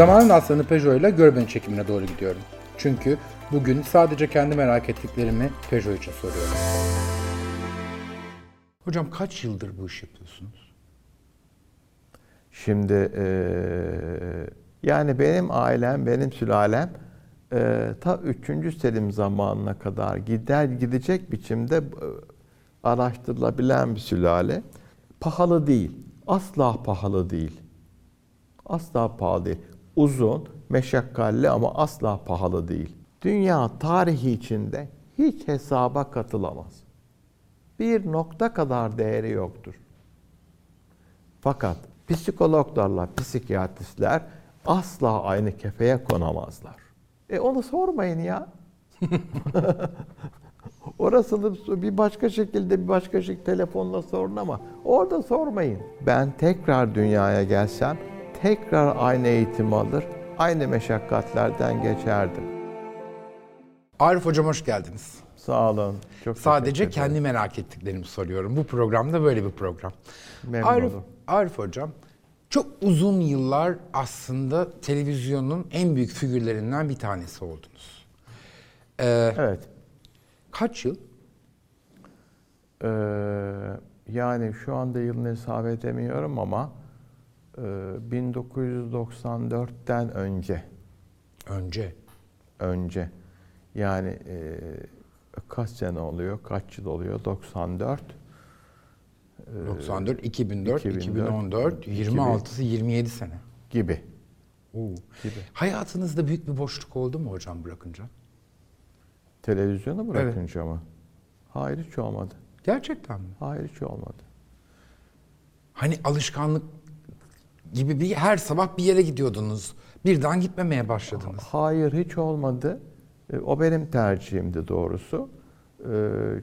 Zamanın aslanı Peugeot ile Görbeni çekimine doğru gidiyorum. Çünkü bugün sadece kendi merak ettiklerimi Peugeot için soruyorum. Hocam kaç yıldır bu iş yapıyorsunuz? Şimdi eee, yani benim ailem, benim sülalem eee, ta 3. Selim zamanına kadar gider gidecek biçimde eee, araştırılabilen bir sülale. Pahalı değil. Asla pahalı değil. Asla pahalı değil. Uzun, meşakkatli ama asla pahalı değil. Dünya tarihi içinde hiç hesaba katılamaz. Bir nokta kadar değeri yoktur. Fakat psikologlarla psikiyatristler asla aynı kefeye konamazlar. E onu sormayın ya. Orasını bir başka şekilde bir başka şekilde telefonla sorun ama orada sormayın. Ben tekrar dünyaya gelsem tekrar aynı eğitim alır, aynı meşakkatlerden geçerdim. Arif Hocam hoş geldiniz. Sağ olun. Çok Sadece kendi merak ettiklerimi soruyorum. Bu programda böyle bir program. Memnun Arif, oldum. Arif Hocam çok uzun yıllar aslında televizyonun en büyük figürlerinden bir tanesi oldunuz. Ee, Evet. kaç yıl? Ee, yani şu anda yılını hesap edemiyorum ama 1994'ten önce Önce. önce yani e, kaç sene oluyor, kaç yıl oluyor? 94 94, 2004, 2004, 2014, 26'sı 27 sene. gibi. Oo. gibi. Hayatınızda büyük bir boşluk oldu mu hocam bırakınca? Televizyonu bırakınca mı? Hayır hiç olmadı. Gerçekten mi? Hayır hiç olmadı. Hani alışkanlık gibi bir her sabah bir yere gidiyordunuz. Birden gitmemeye başladınız. Hayır hiç olmadı. E, O benim tercihimdi doğrusu. E,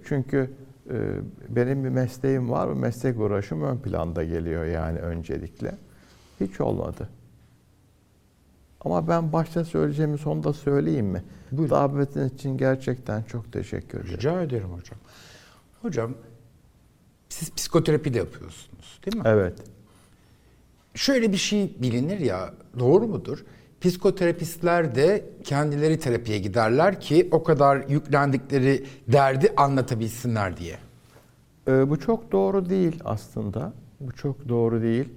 Çünkü e, benim bir mesleğim var. Bu meslek uğraşım ön planda geliyor yani öncelikle. Hiç olmadı. Ama ben başta söyleyeceğimi sonda söyleyeyim mi? Buyurun. Davetiniz için gerçekten çok teşekkür ederim. Rica ederim hocam. Hocam siz psikoterapi de yapıyorsunuz değil mi? Evet. Şöyle bir şey bilinir ya doğru mudur? Psikoterapistler de kendileri terapiye giderler ki o kadar yüklendikleri derdi anlatabilsinler diye. Ee, bu çok doğru değil aslında. Bu çok doğru değil.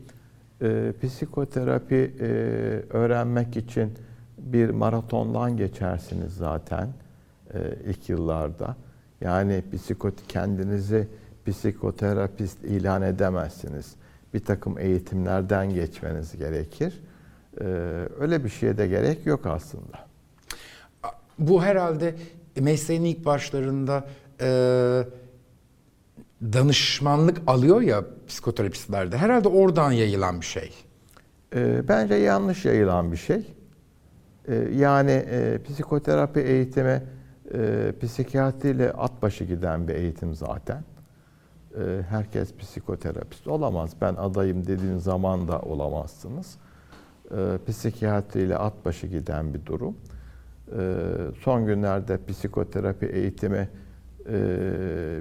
Ee, psikoterapi e, öğrenmek için bir maratondan geçersiniz zaten e, ilk yıllarda. Yani psikot kendinizi psikoterapist ilan edemezsiniz. Bir takım eğitimlerden geçmeniz gerekir. Ee, öyle bir şeye de gerek yok aslında. Bu herhalde mesleğin ilk başlarında e, danışmanlık alıyor ya psikoterapistlerde. Herhalde oradan yayılan bir şey. Ee, bence yanlış yayılan bir şey. Ee, yani e, psikoterapi eğitimi e, psikiyatriyle at başı giden bir eğitim zaten. Ee, herkes psikoterapist olamaz. Ben adayım dediğin zaman da olamazsınız. Ee, psikiyatriyle at başı giden bir durum. Ee, son günlerde psikoterapi eğitimi e,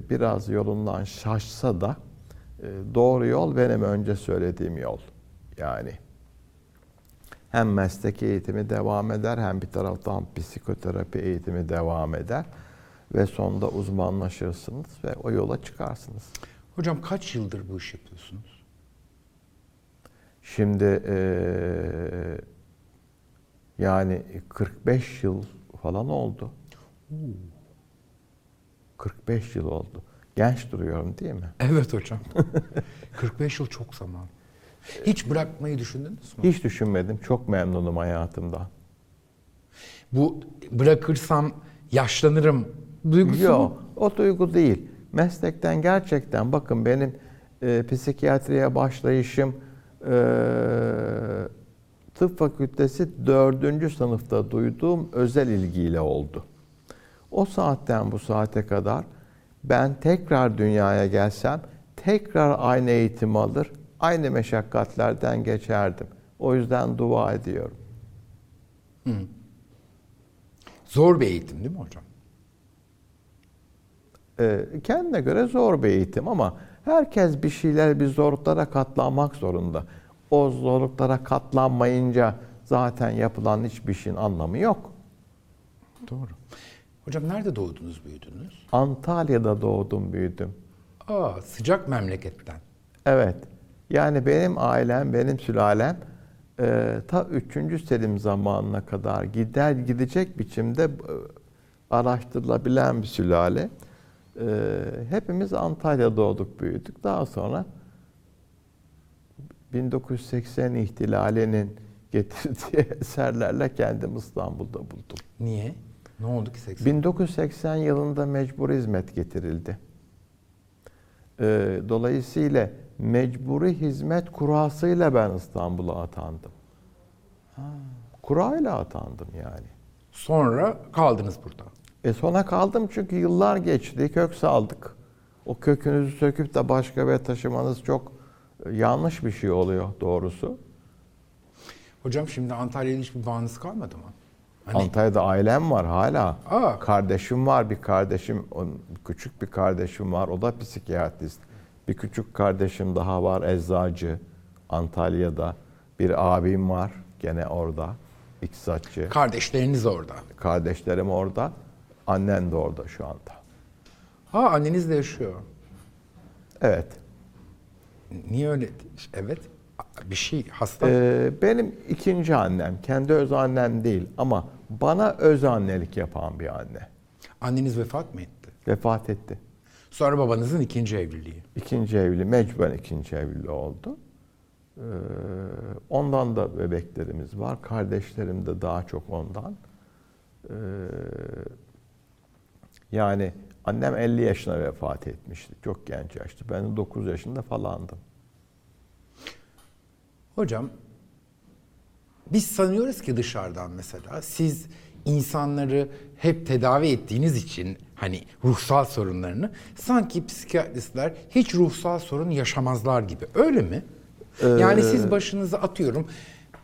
biraz yolundan şaşsa da e, doğru yol benim önce söylediğim yol. Yani hem meslek eğitimi devam eder hem bir taraftan psikoterapi eğitimi devam eder ve sonunda uzmanlaşırsınız ve o yola çıkarsınız. Hocam kaç yıldır bu iş yapıyorsunuz? Şimdi eee, yani 45 yıl falan oldu. 45 yıl oldu. Genç duruyorum değil mi? Evet hocam. 45 yıl çok zaman. Hiç bırakmayı düşündünüz mü? Hiç düşünmedim. Çok memnunum hayatımdan. Bu bırakırsam yaşlanırım duygusu Yok, mu? o duygu değil. Meslekten gerçekten bakın benim e, psikiyatriye başlayışım e, tıp fakültesi dördüncü sınıfta duyduğum özel ilgiyle oldu. O saatten bu saate kadar ben tekrar dünyaya gelsem tekrar aynı eğitim alır, aynı meşakkatlerden geçerdim. O yüzden dua ediyorum. Zor bir eğitim değil mi hocam? Ee, kendine göre zor bir eğitim ama herkes bir şeyler, bir zorluklara katlanmak zorunda. O zorluklara katlanmayınca zaten yapılan hiçbir şeyin anlamı yok. Doğru. Hocam nerede doğdunuz, büyüdünüz? Antalya'da doğdum, büyüdüm. Aa, sıcak memleketten. Evet. Yani benim ailem, benim sülalem e, ta 3. Selim zamanına kadar gider gidecek biçimde e, araştırılabilen bir sülale. E, hepimiz Antalya'da doğduk, büyüdük. Daha sonra 1980 ihtilalinin getirdiği eserlerle kendimi İstanbul'da buldum. Niye? Ne oldu ki 80? 1980 yılında mecbur hizmet getirildi. Ee, dolayısıyla mecburi hizmet kurasıyla ben İstanbul'a atandım. Kurayla atandım yani. Sonra kaldınız burada. E sona kaldım çünkü yıllar geçti, kök saldık. O kökünüzü söküp de başka bir taşımanız çok e, yanlış bir şey oluyor doğrusu. Hocam şimdi Antalya'da hiçbir bağınız kalmadı mı? Hani Antalya'da ailem var hala. Aa. Kardeşim var, bir kardeşim, küçük bir kardeşim var. O da psikiyatrist. Bir küçük kardeşim daha var, eczacı. Antalya'da. Bir abim var, gene orada. İktisatçı. kardeşleriniz orada. Kardeşlerim orada. Annen de orada şu anda. Ha anneniz de yaşıyor. Evet. Niye öyle? Evet. Bir şey hasta. Ee, benim ikinci annem, kendi öz annem değil ama bana öz annelik yapan bir anne. Anneniz vefat mı etti? Vefat etti. Sonra babanızın ikinci evliliği. İkinci evli, mecburen ikinci evli oldu. Ee, ondan da bebeklerimiz var. Kardeşlerim de daha çok ondan. Ee, yani annem 50 yaşına vefat etmişti. Çok genç yaşta. Ben de 9 yaşında falandım. Hocam biz sanıyoruz ki dışarıdan mesela siz insanları hep tedavi ettiğiniz için hani ruhsal sorunlarını sanki psikiyatristler hiç ruhsal sorun yaşamazlar gibi. Öyle mi? Yani siz başınızı atıyorum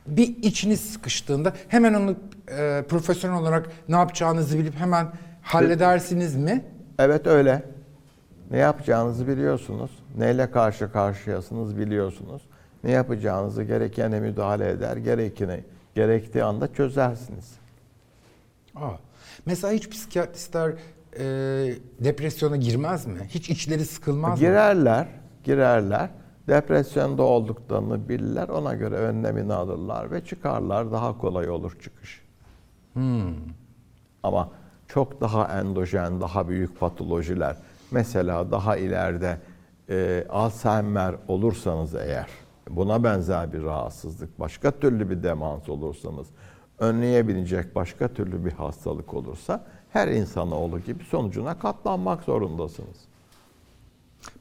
bir içiniz sıkıştığında hemen onu e, profesyonel olarak ne yapacağınızı bilip hemen halledersiniz mi? Evet öyle. Ne yapacağınızı biliyorsunuz. Neyle karşı karşıyasınız biliyorsunuz. Ne yapacağınızı gerekene müdahale eder, gerekeni gerektiği anda çözersiniz. Aa, mesela hiç psikiyatristler e, depresyona girmez mi? Hiç içleri sıkılmaz mı? Girerler, girerler. Depresyonda olduklarını bilirler. Ona göre önlemini alırlar ve çıkarlar. Daha kolay olur çıkış. Ama çok daha endojen, daha büyük patolojiler. Mesela daha ileride e, Alzheimer olursanız eğer, buna benzer bir rahatsızlık, başka türlü bir demans olursanız, önleyebilecek başka türlü bir hastalık olursa, her insanoğlu gibi sonucuna katlanmak zorundasınız.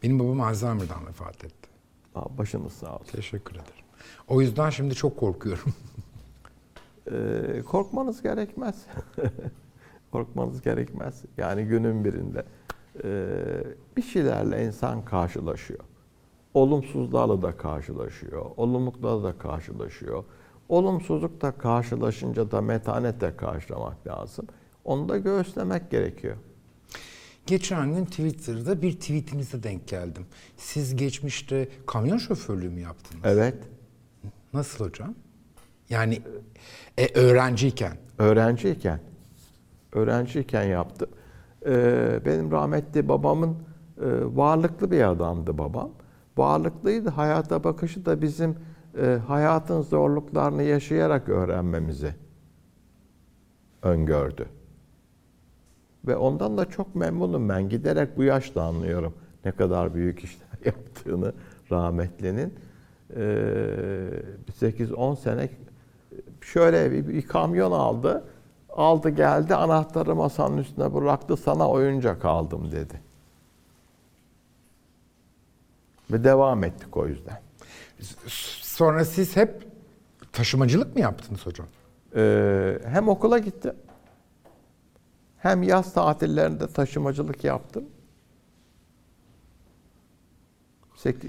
Benim babam Alzheimer'dan vefat etti. Aa, Başınız sağ olsun. Teşekkür ederim. O yüzden şimdi çok korkuyorum. Ee, korkmanız gerekmez. korkmanız gerekmez. Yani günün birinde ee, bir şeylerle insan karşılaşıyor. Olumsuzlarla da karşılaşıyor. Olumluluklarla da karşılaşıyor. Olumsuzlukla karşılaşınca da metanetle karşılamak lazım. Onu da göğüslemek gerekiyor. Geçen gün Twitter'da bir tweetinize denk geldim. Siz geçmişte kamyon şoförlüğü mü yaptınız? Evet. Nasıl hocam? Yani e, öğrenciyken. öğrenciyken öğrenciyken yaptım. Ee, benim rahmetli babamın e, varlıklı bir adamdı babam. Varlıklıydı. Hayata bakışı da bizim e, hayatın zorluklarını yaşayarak öğrenmemizi öngördü. Ve ondan da çok memnunum ben. Giderek bu yaşta anlıyorum ne kadar büyük işler yaptığını rahmetlinin. Ee, 8-10 sene şöyle bir, bir kamyon aldı. Aldı geldi anahtarı masanın üstüne bıraktı sana oyuncak aldım dedi. Ve devam ettik o yüzden. Sonra siz hep taşımacılık mı yaptınız hocam? Ee, hem okula gittim hem yaz tatillerinde taşımacılık yaptım.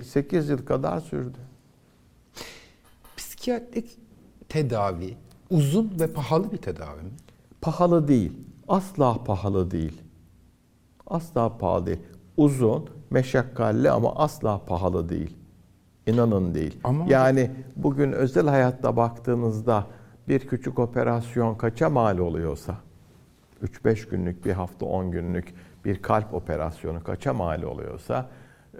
8 yıl kadar sürdü. Psikiyatrik tedavi uzun ve pahalı bir tedavi mi? Pahalı değil. Asla pahalı değil. Asla pahalı değil. Uzun, meşakkatli ama asla pahalı değil. İnanın değil. Ama- yani bugün özel hayatta baktığınızda bir küçük operasyon kaça mal oluyorsa, 3-5 günlük, bir hafta 10 günlük bir kalp operasyonu kaça mal oluyorsa,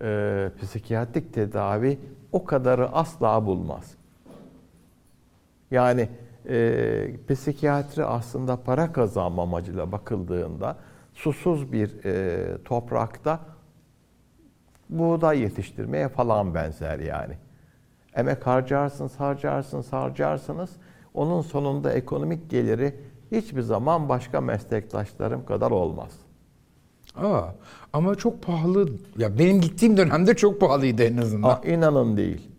e, psikiyatrik tedavi o kadarı asla bulmaz. Yani e, psikiyatri aslında para kazanma amacıyla bakıldığında susuz bir e, toprakta buğday yetiştirmeye falan benzer yani. Emek harcarsınız, harcarsınız, harcarsınız. Onun sonunda ekonomik geliri hiçbir zaman başka meslektaşlarım kadar olmaz. Aa, ama çok pahalı. Ya benim gittiğim dönemde çok pahalıydı en azından. Aa, inanın değil.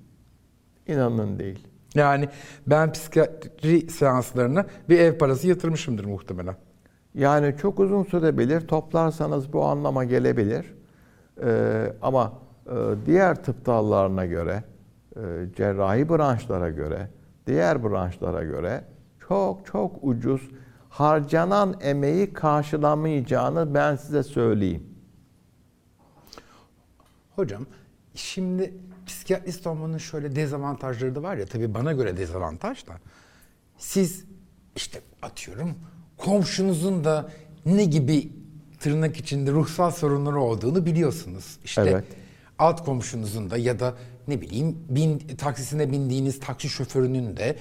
İnanın değil. Yani ben psikiyatri seanslarına bir ev parası yatırmışımdır muhtemelen. Yani çok uzun sürebilir. Toplarsanız bu anlama gelebilir. Ee, ama e, diğer tıp dallarına göre, e, cerrahi branşlara göre, diğer branşlara göre çok çok ucuz harcanan emeği karşılamayacağını ben size söyleyeyim. Hocam şimdi psikiyatrist olmanın şöyle dezavantajları da var ya tabii bana göre dezavantaj da. Siz işte atıyorum komşunuzun da ne gibi tırnak içinde ruhsal sorunları olduğunu biliyorsunuz. İşte Evet. alt komşunuzun da ya da ne bileyim bin, taksisine bindiğiniz taksi şoförünün de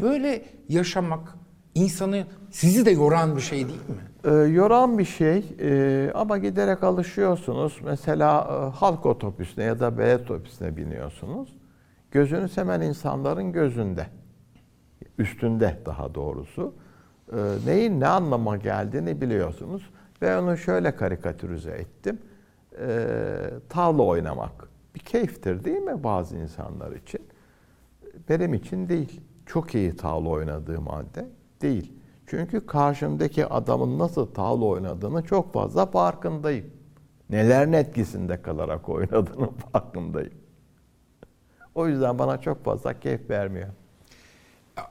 böyle yaşamak insanı sizi de yoran bir şey değil mi? Ee, yoran bir şey ee, ama giderek alışıyorsunuz. Mesela e, halk otobüsüne ya da belediye otobüsüne biniyorsunuz. Gözünüz hemen insanların gözünde. Üstünde daha doğrusu. Ee, neyin ne anlama geldiğini biliyorsunuz. Ve onu şöyle karikatürize ettim. Ee, tavla oynamak bir keyiftir değil mi bazı insanlar için? Benim için değil. Çok iyi tavla oynadığım halde değil. Çünkü karşımdaki adamın nasıl tavla oynadığını çok fazla farkındayım. Nelerin etkisinde kalarak oynadığının farkındayım. O yüzden bana çok fazla keyif vermiyor.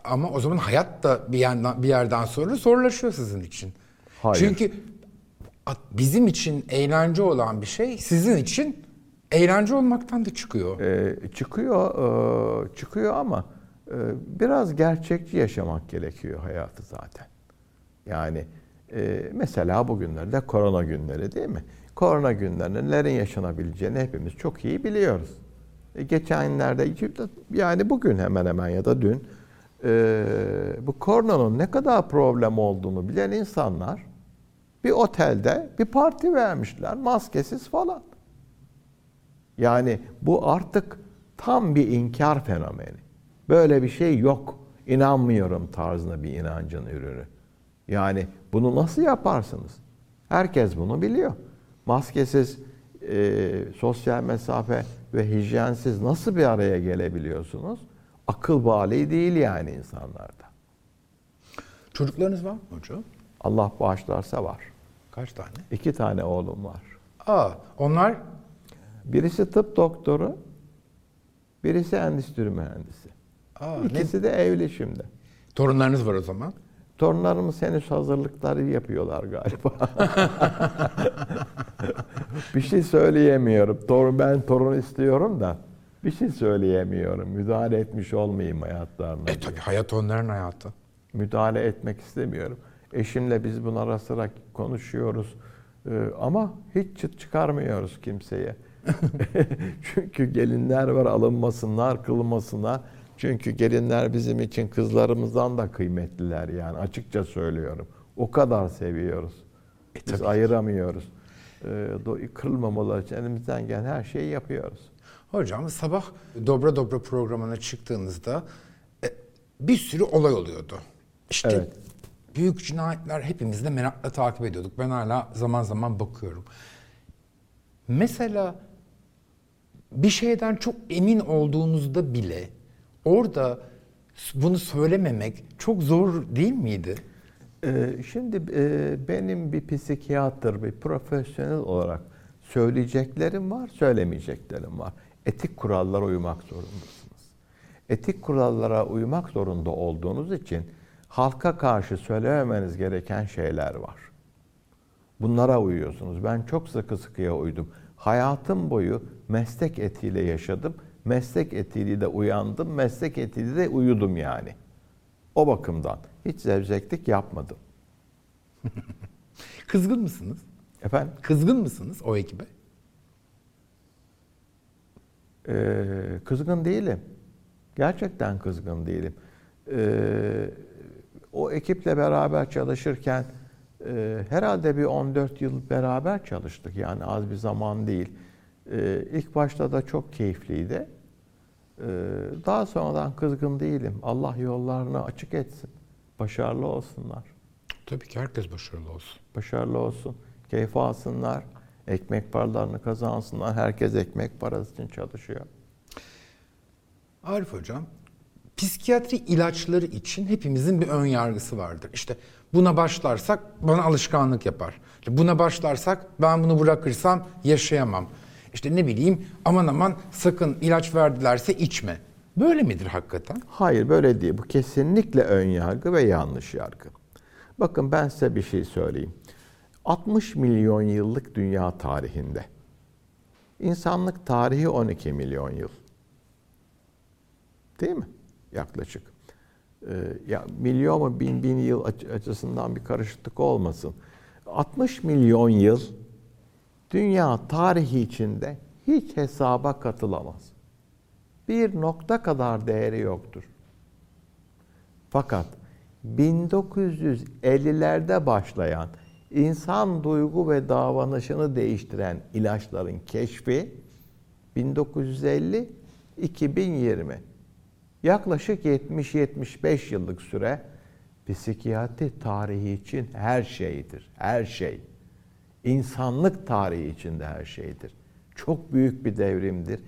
Ama o zaman hayat da bir yandan bir yerden sonra zorlaşıyor sizin için. Hayır. Çünkü bizim için eğlence olan bir şey sizin için eğlence olmaktan da çıkıyor. Ee, çıkıyor, e, çıkıyor ama biraz gerçekçi yaşamak gerekiyor hayatı zaten. Yani e, mesela bugünlerde korona günleri değil mi? Korona günlerinde nelerin yaşanabileceğini hepimiz çok iyi biliyoruz. E, geçenlerde yani bugün hemen hemen ya da dün e, bu koronanın ne kadar problem olduğunu bilen insanlar bir otelde bir parti vermişler maskesiz falan. Yani bu artık tam bir inkar fenomeni. Böyle bir şey yok. İnanmıyorum tarzında bir inancın ürünü. Yani bunu nasıl yaparsınız? Herkes bunu biliyor. Maskesiz, e, sosyal mesafe ve hijyensiz nasıl bir araya gelebiliyorsunuz? Akıl bali değil yani insanlarda. Çocuklarınız var mı hocam? Allah bağışlarsa var. Kaç tane? İki tane oğlum var. Aa, onlar Birisi tıp doktoru, birisi endüstri mühendisi. Aa, ne- İkisi de evli şimdi. torunlarınız var o zaman. Torunlarımız henüz hazırlıkları yapıyorlar galiba. bir şey söyleyemiyorum. Torun ben torun istiyorum da bir şey söyleyemiyorum. Müdahale etmiş olmayayım hayatlarına. E tabii hayat onların hayatı. Müdahale etmek istemiyorum. Eşimle biz bunu ara sıra konuşuyoruz. Ee, ama hiç çıt çıkarmıyoruz kimseye. Çünkü gelinler var alınmasınlar, kılmasınlar. Çünkü gelinler bizim için kızlarımızdan da kıymetliler yani açıkça söylüyorum. O kadar seviyoruz. Biz tabii. ayıramıyoruz. Ee, kırılmamaları için elimizden gelen her şeyi yapıyoruz. Hocam sabah Dobra Dobra programına çıktığınızda e, bir sürü olay oluyordu. İşte Evet. büyük cinayetler hepimiz de merakla takip ediyorduk. Ben hala zaman zaman bakıyorum. Mesela bir şeyden çok emin olduğunuzda bile orada bunu söylememek çok zor değil miydi? Ee, Şimdi e, benim bir psikiyatr, bir profesyonel olarak söyleyeceklerim var, söylemeyeceklerim var. Etik kurallara uymak zorundasınız. Etik kurallara uymak zorunda olduğunuz için halka karşı söylememeniz gereken şeyler var. Bunlara uyuyorsunuz. Ben çok sıkı sıkıya uydum. Hayatım boyu meslek etiğiyle yaşadım. Meslek etiğiyle de uyandım. Meslek etiğiyle de uyudum yani. O bakımdan hiç zevzeklik yapmadım. Kızgın mısınız? Efendim? Kızgın mısınız o ekibe? Ee, kızgın değilim. Gerçekten kızgın değilim. Ee, o ekiple beraber çalışırken e, herhalde bir 14 yıl beraber çalıştık. Yani az bir zaman değil. Ee, ilk başta da çok keyifliydi. Ee, daha sonradan kızgın değilim. Allah yollarını açık etsin. Başarılı olsunlar. Tabii ki herkes başarılı olsun. Başarılı olsun. Keyif alsınlar. Ekmek paralarını kazansınlar. Herkes ekmek parası için çalışıyor. Arif Hocam, psikiyatri ilaçları için hepimizin bir ön yargısı vardır. İşte buna başlarsak bana alışkanlık yapar. İşte buna başlarsak ben bunu bırakırsam yaşayamam. İşte ne bileyim aman aman sakın ilaç verdilerse içme. Böyle midir hakikaten? Hayır böyle değil. Bu kesinlikle ön yargı ve yanlış yargı. Bakın ben size bir şey söyleyeyim. 60 milyon yıllık dünya tarihinde insanlık tarihi 12 milyon yıl. Değil mi? Yaklaşık. Ee, ya milyon mu bin bin yıl aç- açısından bir karışıklık olmasın. 60 milyon yıl dünya tarihi içinde hiç hesaba katılamaz. Bir nokta kadar değeri yoktur. Fakat 1950'lerde başlayan insan duygu ve davranışını değiştiren ilaçların keşfi 1950-2020 yaklaşık 70-75 yıllık süre psikiyatri tarihi için her şeydir. Her şey. İnsanlık tarihi için de her şeydir. Çok büyük bir devrimdir.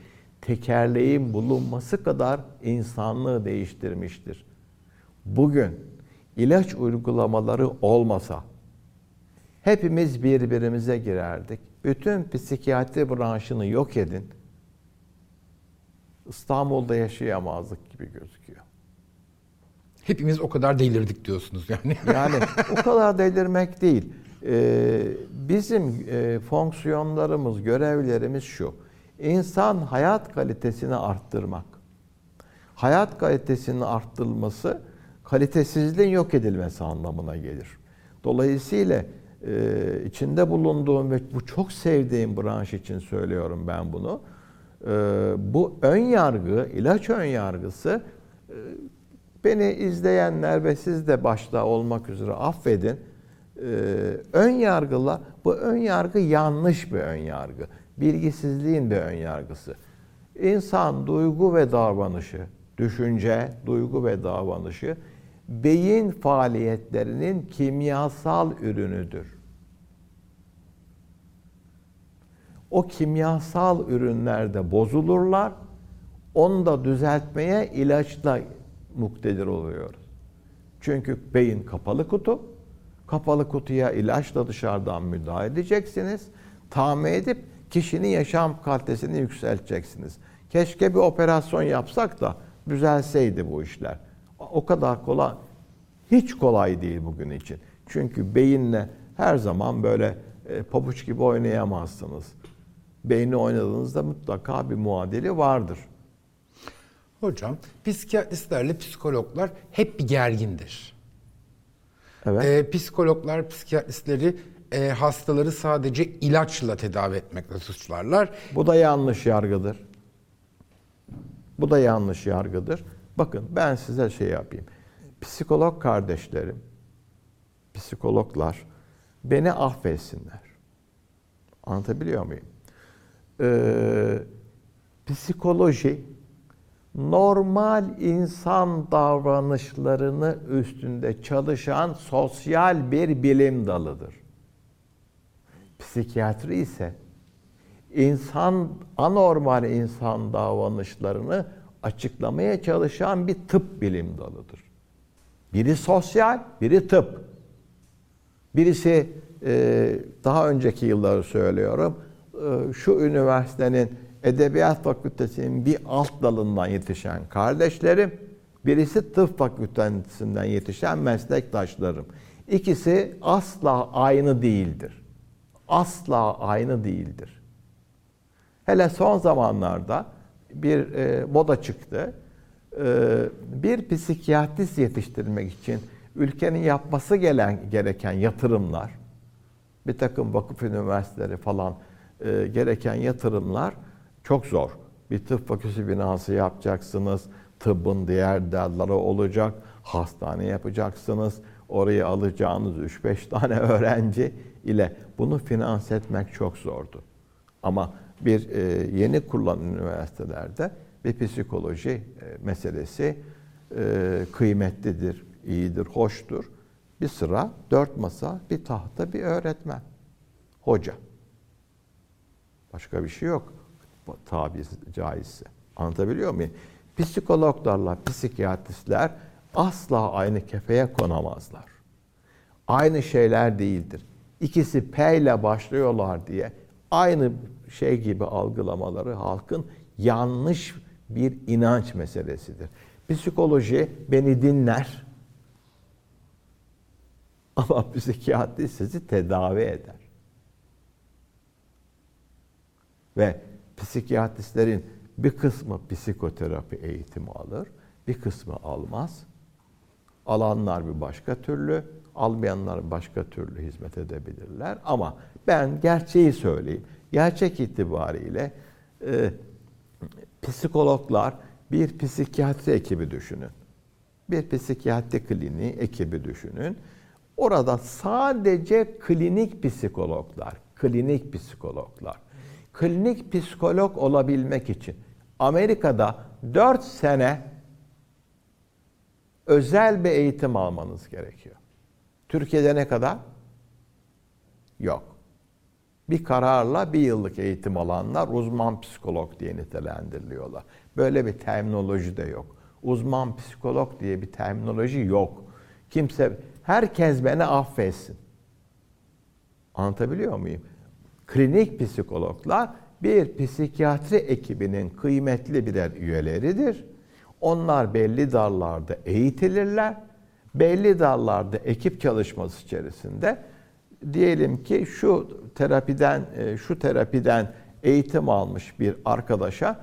Tekerleğin bulunması kadar insanlığı değiştirmiştir. Bugün ilaç uygulamaları olmasa hepimiz birbirimize girerdik. Bütün psikiyatri branşını yok edin. İstanbul'da yaşayamazdık gibi gözüküyor. Hepimiz o kadar delirdik diyorsunuz yani. Yani o kadar delirmek değil. Ee, bizim e, fonksiyonlarımız, görevlerimiz şu. İnsan hayat kalitesini arttırmak. Hayat kalitesinin arttırılması kalitesizliğin yok edilmesi anlamına gelir. Dolayısıyla e, içinde bulunduğum ve bu çok sevdiğim branş için söylüyorum ben bunu. E, bu ön yargı, ilaç ön yargısı e, beni izleyenler ve siz de başta olmak üzere affedin. Ee, ön yargıla bu ön yargı yanlış bir ön yargı. Bilgisizliğin bir ön yargısı. İnsan duygu ve davranışı, düşünce, duygu ve davranışı beyin faaliyetlerinin kimyasal ürünüdür. O kimyasal ürünlerde bozulurlar. Onu da düzeltmeye ilaçla muktedir oluyoruz. Çünkü beyin kapalı kutu. Kapalı kutuya ilaçla dışarıdan müdahale edeceksiniz. Tamir edip kişinin yaşam kalitesini yükselteceksiniz. Keşke bir operasyon yapsak da düzelseydi bu işler. O kadar kolay, hiç kolay değil bugün için. Çünkü beyinle her zaman böyle e, pabuç gibi oynayamazsınız. Beyni oynadığınızda mutlaka bir muadili vardır. Hocam, psikiyatristlerle psikologlar hep bir gergindir. Evet. Ee, psikologlar, psikiyatristleri e, hastaları sadece ilaçla tedavi etmekle suçlarlar. Bu da yanlış yargıdır. Bu da yanlış yargıdır. Bakın ben size şey yapayım. Psikolog kardeşlerim, psikologlar beni affetsinler. Anlatabiliyor muyum? Ee, psikoloji normal insan davranışlarını üstünde çalışan sosyal bir bilim dalıdır. Psikiyatri ise insan anormal insan davranışlarını açıklamaya çalışan bir tıp bilim dalıdır. Biri sosyal, biri tıp. Birisi e, daha önceki yılları söylüyorum. e, Şu üniversitenin Edebiyat Fakültesi'nin bir alt dalından yetişen kardeşlerim, birisi tıp fakültesinden yetişen meslektaşlarım. İkisi asla aynı değildir. Asla aynı değildir. Hele son zamanlarda bir e, moda çıktı. Ee, bir psikiyatrist yetiştirmek için ülkenin yapması gelen gereken yatırımlar, bir takım vakıf üniversiteleri falan e, gereken yatırımlar çok zor. Bir tıp fakültesi binası yapacaksınız, tıbbın diğer dalları olacak, hastane yapacaksınız, oraya alacağınız 3-5 tane öğrenci ile bunu finanse etmek çok zordu. Ama bir e, yeni kurulan üniversitelerde bir psikoloji e, meselesi e, kıymetlidir, iyidir, hoştur. Bir sıra, dört masa, bir tahta, bir öğretmen, hoca. Başka bir şey yok tabi caizse. Anlatabiliyor muyum? Psikologlarla psikiyatristler asla aynı kefeye konamazlar. Aynı şeyler değildir. İkisi P ile başlıyorlar diye aynı şey gibi algılamaları halkın yanlış bir inanç meselesidir. Psikoloji beni dinler ama psikiyatri sizi tedavi eder. Ve psikiyatristlerin bir kısmı psikoterapi eğitimi alır, bir kısmı almaz. Alanlar bir başka türlü, almayanlar başka türlü hizmet edebilirler. Ama ben gerçeği söyleyeyim. Gerçek itibariyle e, psikologlar bir psikiyatri ekibi düşünün. Bir psikiyatri kliniği ekibi düşünün. Orada sadece klinik psikologlar, klinik psikologlar. Klinik psikolog olabilmek için Amerika'da 4 sene özel bir eğitim almanız gerekiyor. Türkiye'de ne kadar? Yok. Bir kararla bir yıllık eğitim alanlar uzman psikolog diye nitelendiriliyorlar. Böyle bir terminoloji de yok. Uzman psikolog diye bir terminoloji yok. Kimse, herkes beni affetsin. Anlatabiliyor muyum? Klinik psikologlar bir psikiyatri ekibinin kıymetli birer üyeleridir. Onlar belli dallarda eğitilirler. Belli dallarda ekip çalışması içerisinde diyelim ki şu terapiden e, şu terapiden eğitim almış bir arkadaşa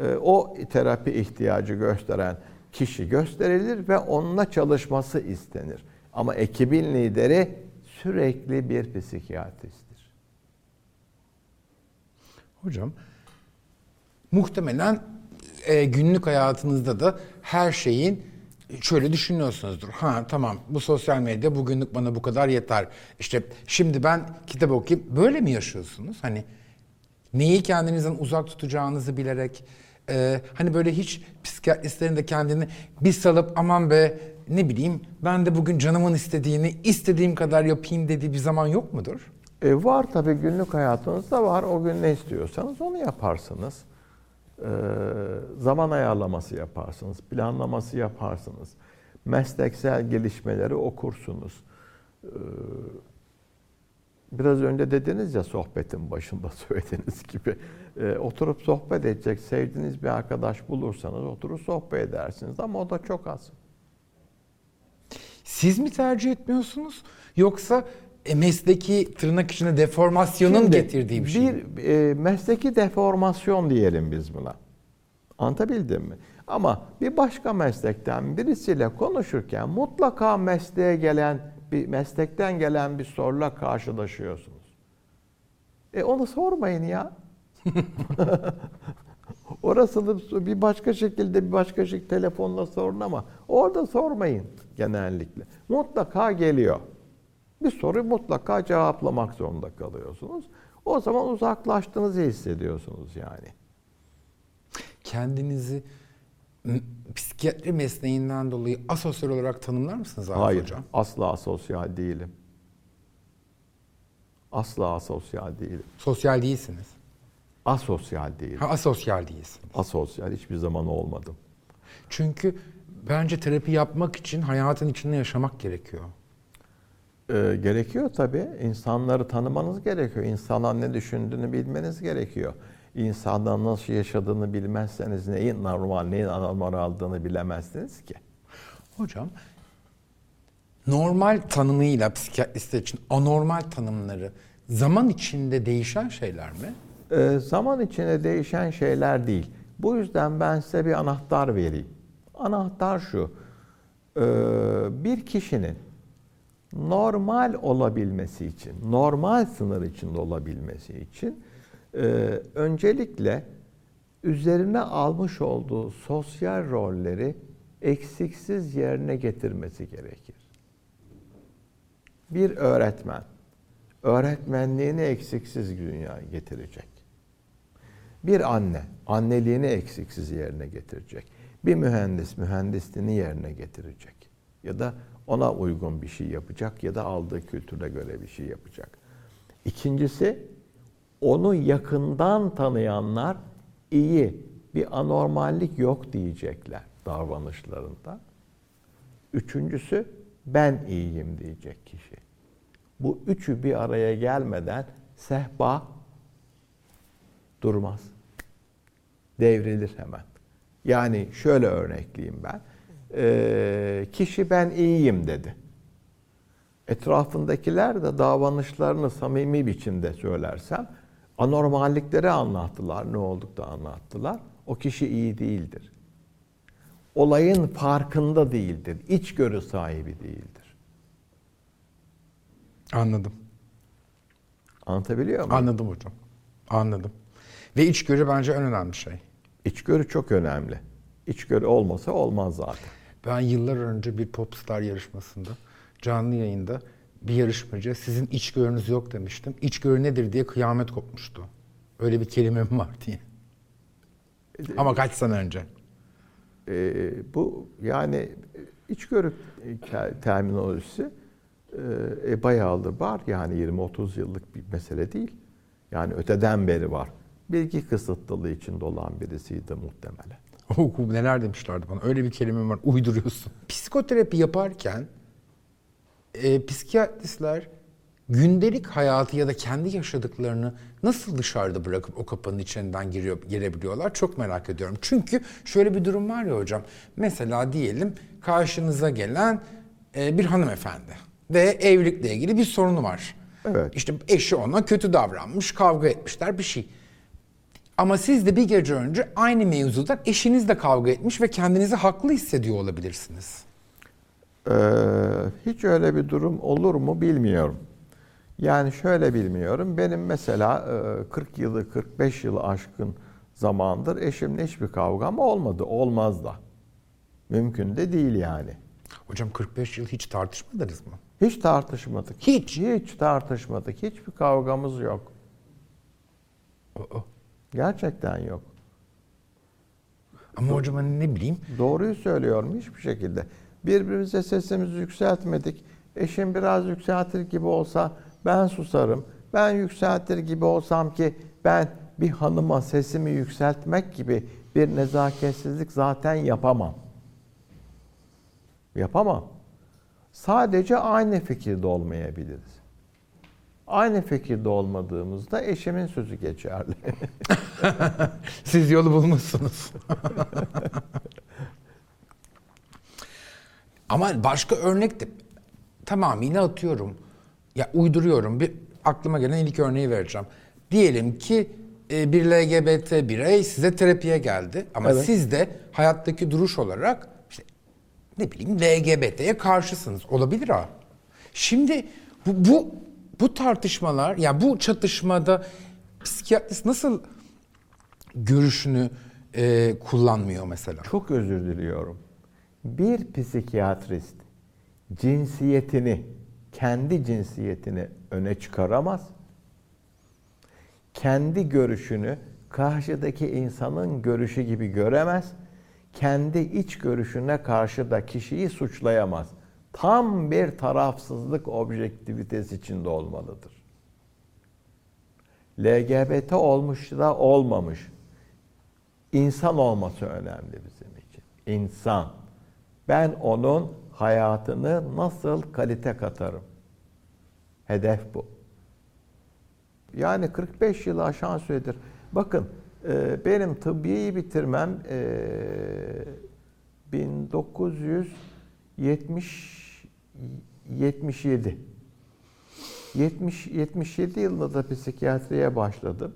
e, o terapi ihtiyacı gösteren kişi gösterilir ve onunla çalışması istenir. Ama ekibin lideri sürekli bir psikiyatristtir. Hocam muhtemelen e, günlük hayatınızda da her şeyin şöyle düşünüyorsunuzdur. Ha tamam bu sosyal medya bugünlük bana bu kadar yeter. İşte şimdi ben kitap okuyayım. Böyle mi yaşıyorsunuz? Hani neyi kendinizden uzak tutacağınızı bilerek e, hani böyle hiç psikiyatristlerin de kendini bir salıp aman be ne bileyim ben de bugün canımın istediğini istediğim kadar yapayım dediği bir zaman yok mudur? E, var tabii günlük hayatınızda var. O gün ne istiyorsanız onu yaparsınız. E, zaman ayarlaması yaparsınız, planlaması yaparsınız. Mesleksel gelişmeleri okursunuz. E, biraz önce dediniz ya sohbetin başında söylediğiniz gibi. E, oturup sohbet edecek, sevdiğiniz bir arkadaş bulursanız oturup sohbet edersiniz ama o da çok az. Siz mi tercih etmiyorsunuz yoksa mesleki tırnak içinde deformasyonun Şimdi, getirdiği bir şey. Bir e, mesleki deformasyon diyelim biz buna. Anlatabildim mi? Ama bir başka meslekten birisiyle konuşurken mutlaka mesleğe gelen bir meslekten gelen bir soruyla karşılaşıyorsunuz. E onu sormayın ya. Orasını bir başka şekilde bir başka şekilde telefonla sorun ama orada sormayın genellikle. Mutlaka geliyor. Bir soru mutlaka cevaplamak zorunda kalıyorsunuz. O zaman uzaklaştığınızı hissediyorsunuz yani. Kendinizi psikiyatri mesleğinden dolayı asosyal olarak tanımlar mısınız Arif Hayır, Hocam? asla asosyal değilim. Asla asosyal değilim. Sosyal değilsiniz. Asosyal değilim. Ha, asosyal değilsiniz. Asosyal hiçbir zaman olmadım. Çünkü bence terapi yapmak için hayatın içinde yaşamak gerekiyor. Ee, gerekiyor tabii. İnsanları tanımanız gerekiyor. İnsanlar ne düşündüğünü bilmeniz gerekiyor. İnsanların nasıl yaşadığını bilmezseniz neyin normal, neyin anormal aldığını bilemezsiniz ki. Hocam, normal tanımıyla psikiyatristler için anormal tanımları zaman içinde değişen şeyler mi? Ee, zaman içinde değişen şeyler değil. Bu yüzden ben size bir anahtar vereyim. Anahtar şu. Ee, bir kişinin normal olabilmesi için, normal sınır içinde olabilmesi için e, öncelikle üzerine almış olduğu sosyal rolleri eksiksiz yerine getirmesi gerekir. Bir öğretmen, öğretmenliğini eksiksiz dünyaya getirecek. Bir anne, anneliğini eksiksiz yerine getirecek. Bir mühendis, mühendisliğini yerine getirecek. Ya da ona uygun bir şey yapacak ya da aldığı kültüre göre bir şey yapacak. İkincisi, onu yakından tanıyanlar iyi, bir anormallik yok diyecekler davranışlarında. Üçüncüsü, ben iyiyim diyecek kişi. Bu üçü bir araya gelmeden sehpa durmaz. Devrilir hemen. Yani şöyle örnekleyeyim ben. Ee, kişi ben iyiyim dedi. Etrafındakiler de davranışlarını samimi biçimde söylersem anormallikleri anlattılar. Ne olduk da anlattılar. O kişi iyi değildir. Olayın farkında değildir. İçgörü sahibi değildir. Anladım. Anlatabiliyor muyum? Anladım hocam. Anladım. Ve içgörü bence en önemli şey. İçgörü çok önemli. İçgörü olmasa olmaz zaten. Ben yıllar önce bir popstar yarışmasında canlı yayında bir yarışmacı sizin içgörünüz yok demiştim. İçgörü nedir diye kıyamet kopmuştu. Öyle bir kelimem var diye. Ama kaç sene önce. Ee, bu yani içgörü terminolojisi e, e, bayağıdır var. Yani 20-30 yıllık bir mesele değil. Yani öteden beri var. Bilgi kısıtlılığı içinde olan birisiydi muhtemelen. Oh, neler demişlerdi bana. Öyle bir kelimem var. Uyduruyorsun. Psikoterapi yaparken e, psikiyatristler gündelik hayatı ya da kendi yaşadıklarını nasıl dışarıda bırakıp o kapının içinden giriyor, girebiliyorlar çok merak ediyorum. Çünkü şöyle bir durum var ya hocam. Mesela diyelim karşınıza gelen e, bir hanımefendi ve evlilikle ilgili bir sorunu var. Evet. İşte eşi ona kötü davranmış, kavga etmişler bir şey. Ama siz de bir gece önce aynı mevzuda eşinizle kavga etmiş ve kendinizi haklı hissediyor olabilirsiniz. Ee, hiç öyle bir durum olur mu bilmiyorum. Yani şöyle bilmiyorum. Benim mesela e, 40 yılı 45 yılı aşkın zamandır eşimle hiçbir kavgam olmadı. Olmaz da. Mümkün de değil yani. Hocam 45 yıl hiç tartışmadınız mı? Hiç tartışmadık. Hiç. Hiç tartışmadık. Hiçbir kavgamız yok. Aa. Gerçekten yok. Ama hocam hani ne bileyim Doğruyu söylüyorum hiçbir şekilde. Birbirimize sesimizi yükseltmedik. Eşim biraz yükseltir gibi olsa ben susarım. Ben yükseltir gibi olsam ki ben bir hanıma sesimi yükseltmek gibi bir nezaketsizlik zaten yapamam. Yapamam. Sadece aynı fikirde olmayabiliriz. Aynı fikirde olmadığımızda eşimin sözü geçerli. siz yolu bulmuşsunuz. Ama başka örnek de tamamıyla atıyorum. Ya uyduruyorum. Bir aklıma gelen ilk örneği vereceğim. Diyelim ki e, bir LGBT birey size terapiye geldi ama Evet. siz de hayattaki duruş olarak işte ne bileyim LGBT'ye karşısınız. Olabilir ha. Şimdi bu, bu bu tartışmalar ya bu çatışmada psikiyatrist nasıl görüşünü e, kullanmıyor mesela? Çok özür diliyorum. Bir psikiyatrist cinsiyetini, kendi cinsiyetini öne çıkaramaz. Kendi görüşünü karşıdaki insanın görüşü gibi göremez. Kendi iç görüşüne karşı da kişiyi suçlayamaz. Tam bir tarafsızlık objektivitesi içinde olmalıdır. LGBT olmuş da olmamış. İnsan olması önemli bizim için. İnsan. Ben onun hayatını nasıl kalite katarım? Hedef bu. Yani 45 yılı aşan süredir. Bakın e, benim tıbbiyeyi bitirmem e, 1970 77. 70 77 yılında da psikiyatriye başladım.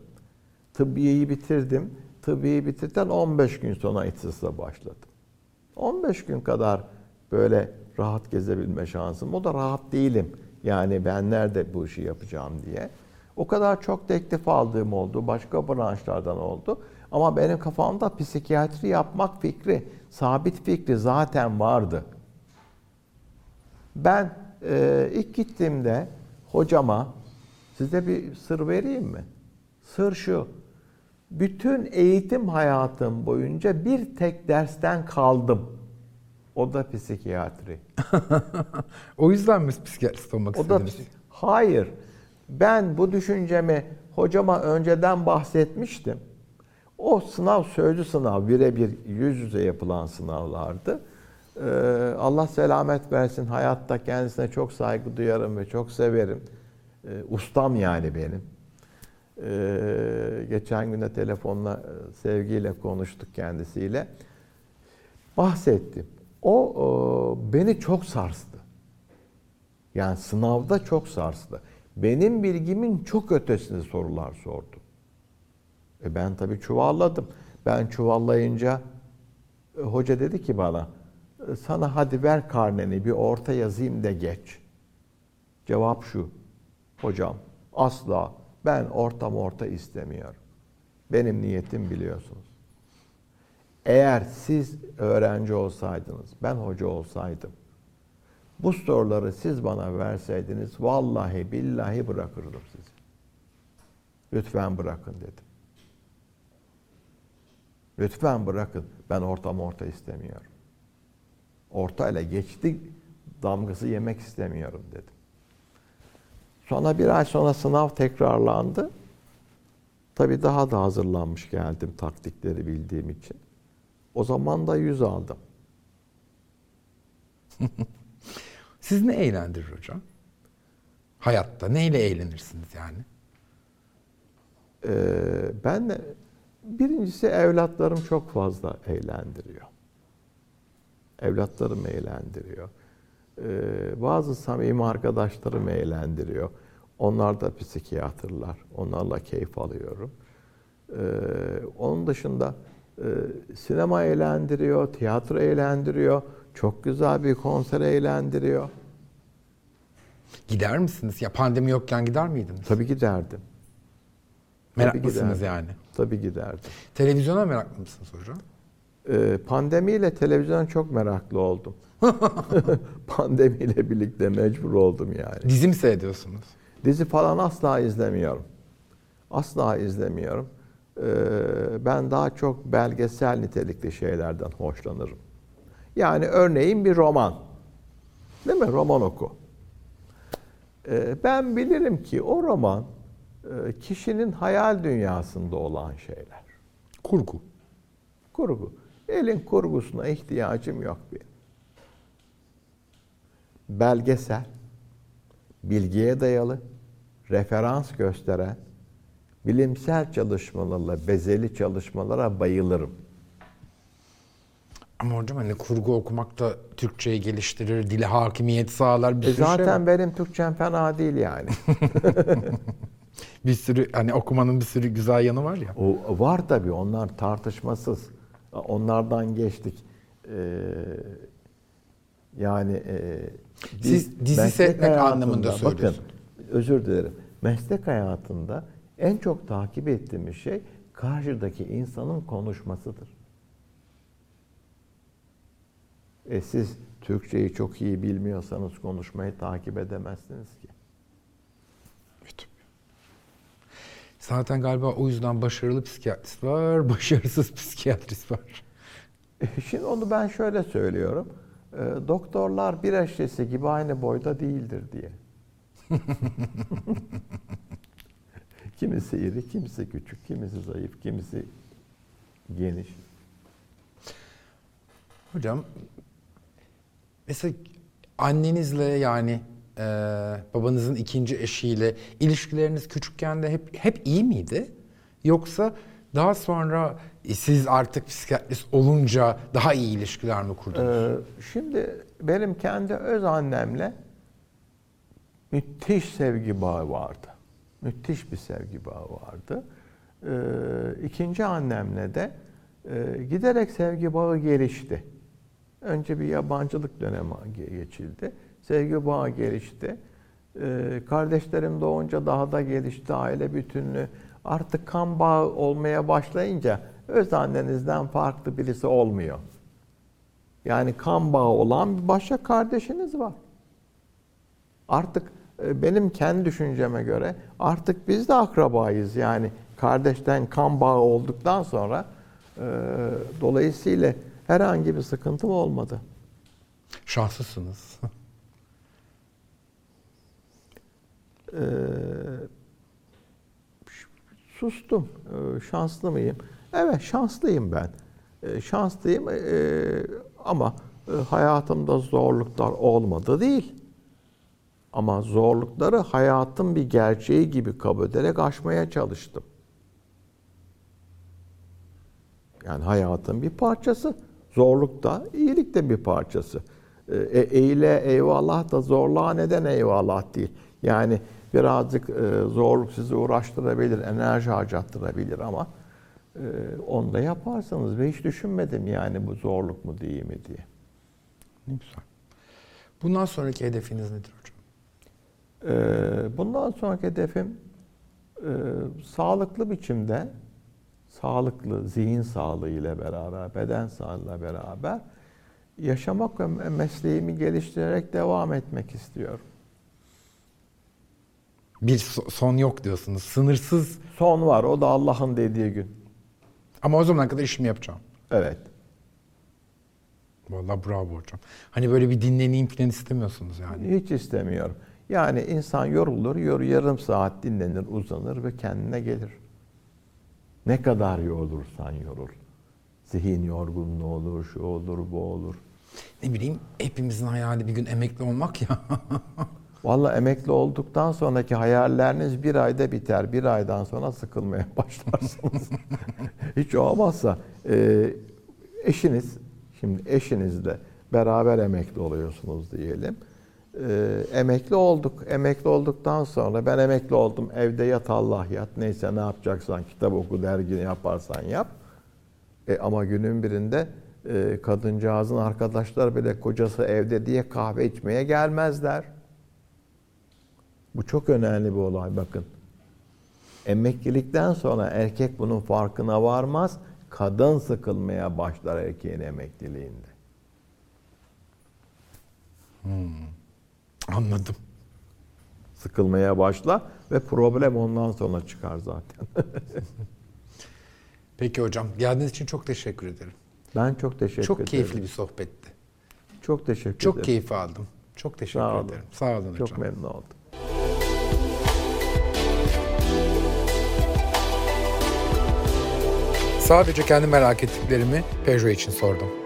Tıbbiyeyi bitirdim. Tıbbiyeyi bitirdikten 15 gün sonra ihtisasa başladım. 15 gün kadar böyle rahat gezebilme şansım. O da rahat değilim. Yani ben nerede bu işi yapacağım diye. O kadar çok teklif aldığım oldu. Başka branşlardan oldu. Ama benim kafamda psikiyatri yapmak fikri, sabit fikri zaten vardı. Ben e, ilk gittiğimde hocama size bir sır vereyim mi? Sır şu. Bütün eğitim hayatım boyunca bir tek dersten kaldım. O da psikiyatri. O yüzden mi psikiyatrist olmak O da istediniz? psik- Hayır. Ben bu düşüncemi hocama önceden bahsetmiştim. O sınav sözlü sınav, birebir yüz yüze yapılan sınavlardı. Ee, Allah selamet versin. Hayatta kendisine çok saygı duyarım ve çok severim. Ee, ustam yani benim. Ee, geçen gün telefonla e, sevgiyle konuştuk kendisiyle. Bahsettim. O e, beni çok sarstı. Yani sınavda çok sarstı. Benim bilgimin çok ötesinde sorular sordu. E ben tabii çuvalladım. Ben çuvallayınca e, hoca dedi ki bana "E, sana hadi ver karneni bir orta yazayım da geç. Cevap şu. Hocam asla ben orta orta istemiyorum. Benim niyetim biliyorsunuz. Eğer siz öğrenci olsaydınız, ben hoca olsaydım, bu soruları siz bana verseydiniz vallahi billahi bırakırdım sizi. Lütfen bırakın dedim. Lütfen bırakın. Ben ortam orta istemiyorum. Orta ile geçti damgası yemek istemiyorum dedim. Sonra bir ay sonra sınav tekrarlandı. Tabii daha da hazırlanmış geldim taktikleri bildiğim için. O zaman da 100 aldım. Siz ne eğlendirir hocam? Hayatta neyle eğlenirsiniz yani? Ee, ben birincisi evlatlarım çok fazla eğlendiriyor. Evlatlarım eğlendiriyor. Ee, bazı samimi arkadaşlarım eğlendiriyor. Onlar da psikiyatrlar. Onlarla keyif alıyorum. Ee, onun dışında e, sinema eğlendiriyor, tiyatro eğlendiriyor. Çok güzel bir konser eğlendiriyor. Gider misiniz? Ya pandemi yokken gider miydiniz? Tabii giderdim. Tabii Meraklısınız giderdim. yani. Tabii giderdim. Televizyona meraklı mısınız hocam? Ee, pandemiyle televizyona çok meraklı oldum. pandemiyle birlikte mecbur oldum yani. Dizi mi seyrediyorsunuz? Dizi falan asla izlemiyorum. Asla izlemiyorum. Ee, ben daha çok belgesel nitelikli şeylerden hoşlanırım. Yani örneğin bir roman. Değil mi? Roman oku. Ee, ben bilirim ki o roman e, kişinin hayal dünyasında olan şeyler. Kurgu. Kurgu. Elin kurgusuna ihtiyacım yok benim. Belgesel, bilgiye dayalı, referans gösteren, bilimsel çalışmalarla bezeli çalışmalara bayılırım. Ama hocam hani kurgu okumak da Türkçeyi geliştirir, dile hakimiyet sağlar. Bir E sürü şey zaten var. benim Türkçem fena değil yani. bir sürü hani okumanın bir sürü güzel yanı var ya. o var tabii onlar tartışmasız. Onlardan geçtik. Ee, yani e, biz Siz dizi seyretmek anlamında söylüyorsunuz. Bakın özür dilerim. Meslek hayatında en çok takip ettiğimiz şey karşıdaki insanın konuşmasıdır. E siz Türkçeyi çok iyi bilmiyorsanız konuşmayı takip edemezsiniz ki. Zaten galiba o yüzden başarılı psikiyatrist var, başarısız psikiyatrist var. Şimdi onu ben şöyle söylüyorum. E, doktorlar bir eşyesi gibi aynı boyda değildir diye. kimisi iri, kimisi küçük, kimisi zayıf, kimisi geniş. Hocam mesela annenizle yani e, babanızın ikinci eşiyle ilişkileriniz küçükken de hep hep iyi miydi? Yoksa daha sonra e, siz artık psikiyatrist olunca daha iyi ilişkiler mi kurdunuz? Ee, şimdi benim kendi öz annemle müthiş sevgi bağı vardı. Müthiş bir sevgi bağı vardı. Ee, ikinci annemle de e, giderek sevgi bağı gelişti. Önce bir yabancılık dönemi ge- geçildi. Sevgi bağı gelişti. Ee, kardeşlerim doğunca daha da gelişti aile bütünlüğü. Artık kan bağı olmaya başlayınca öz annenizden farklı birisi olmuyor. Yani kan bağı olan bir başka kardeşiniz var. Artık e, benim kendi düşünceme göre artık biz de akrabayız. Yani kardeşten kan bağı olduktan sonra e, dolayısıyla herhangi bir sıkıntım olmadı. Şanslısınız. Ee, sustum. Ee, şanslı mıyım? Evet şanslıyım ben. Ee, şanslıyım ama e, hayatımda zorluklar olmadı değil. Ama zorlukları hayatın bir gerçeği gibi kabul ederek aşmaya çalıştım. Yani hayatın bir parçası. Zorluk da iyilik de bir parçası. E, eyle eyvallah da zorluğa neden eyvallah değil. Yani birazcık e, zorluk sizi uğraştırabilir, enerji harcattırabilir ama e, onu da yaparsanız ve hiç düşünmedim yani bu zorluk mu değil mi diye. Ne güzel. Bundan sonraki hedefiniz nedir hocam? Ee, Bundan sonraki hedefim e, sağlıklı biçimde, sağlıklı zihin sağlığı ile beraber, beden sağlığıyla beraber yaşamak ve mesleğimi geliştirerek devam etmek istiyorum. Bir so- son yok diyorsunuz. Sınırsız Son var, o da Allah'ın dediği gün. ama o zamana kadar işimi yapacağım. Evet. Vallahi bravo hocam. Hani böyle bir dinleneyim falan istemiyorsunuz yani. Hiç istemiyorum. Yani insan yorulur, yor, yarım saat dinlenir, uzanır ve kendine gelir. Ne kadar yorulursan yorul. Zihin yorgunluğu olur, şu olur, bu olur. Ne bileyim hepimizin hayali bir gün emekli olmak ya. Vallahi emekli olduktan sonraki hayalleriniz bir ayda biter. Bir aydan sonra sıkılmaya başlarsınız. Hiç olmazsa e, eşiniz, şimdi eşinizle beraber emekli oluyorsunuz diyelim. E, emekli olduk. Emekli olduktan sonra ben emekli oldum. Evde yat Allah yat. Neyse ne yapacaksan kitap oku, dergini yaparsan yap. E, ama günün birinde e, kadıncağızın arkadaşlar bile kocası evde diye kahve içmeye gelmezler. Bu çok önemli bir olay bakın. Emeklilikten sonra erkek bunun farkına varmaz. Kadın sıkılmaya başlar erkeğin emekliliğinde. Anladım. Sıkılmaya başlar ve problem ondan sonra çıkar zaten. Peki hocam geldiğiniz için çok teşekkür ederim. ben çok teşekkür çok ederim. keyifli bir sohbetti. Çok teşekkür Çok ederim. keyif aldım. Çok teşekkür Sağ olun. ederim. Sağ olun Çok hocam. memnun oldum. Sadece kendi merak ettiklerimi Peugeot için sordum.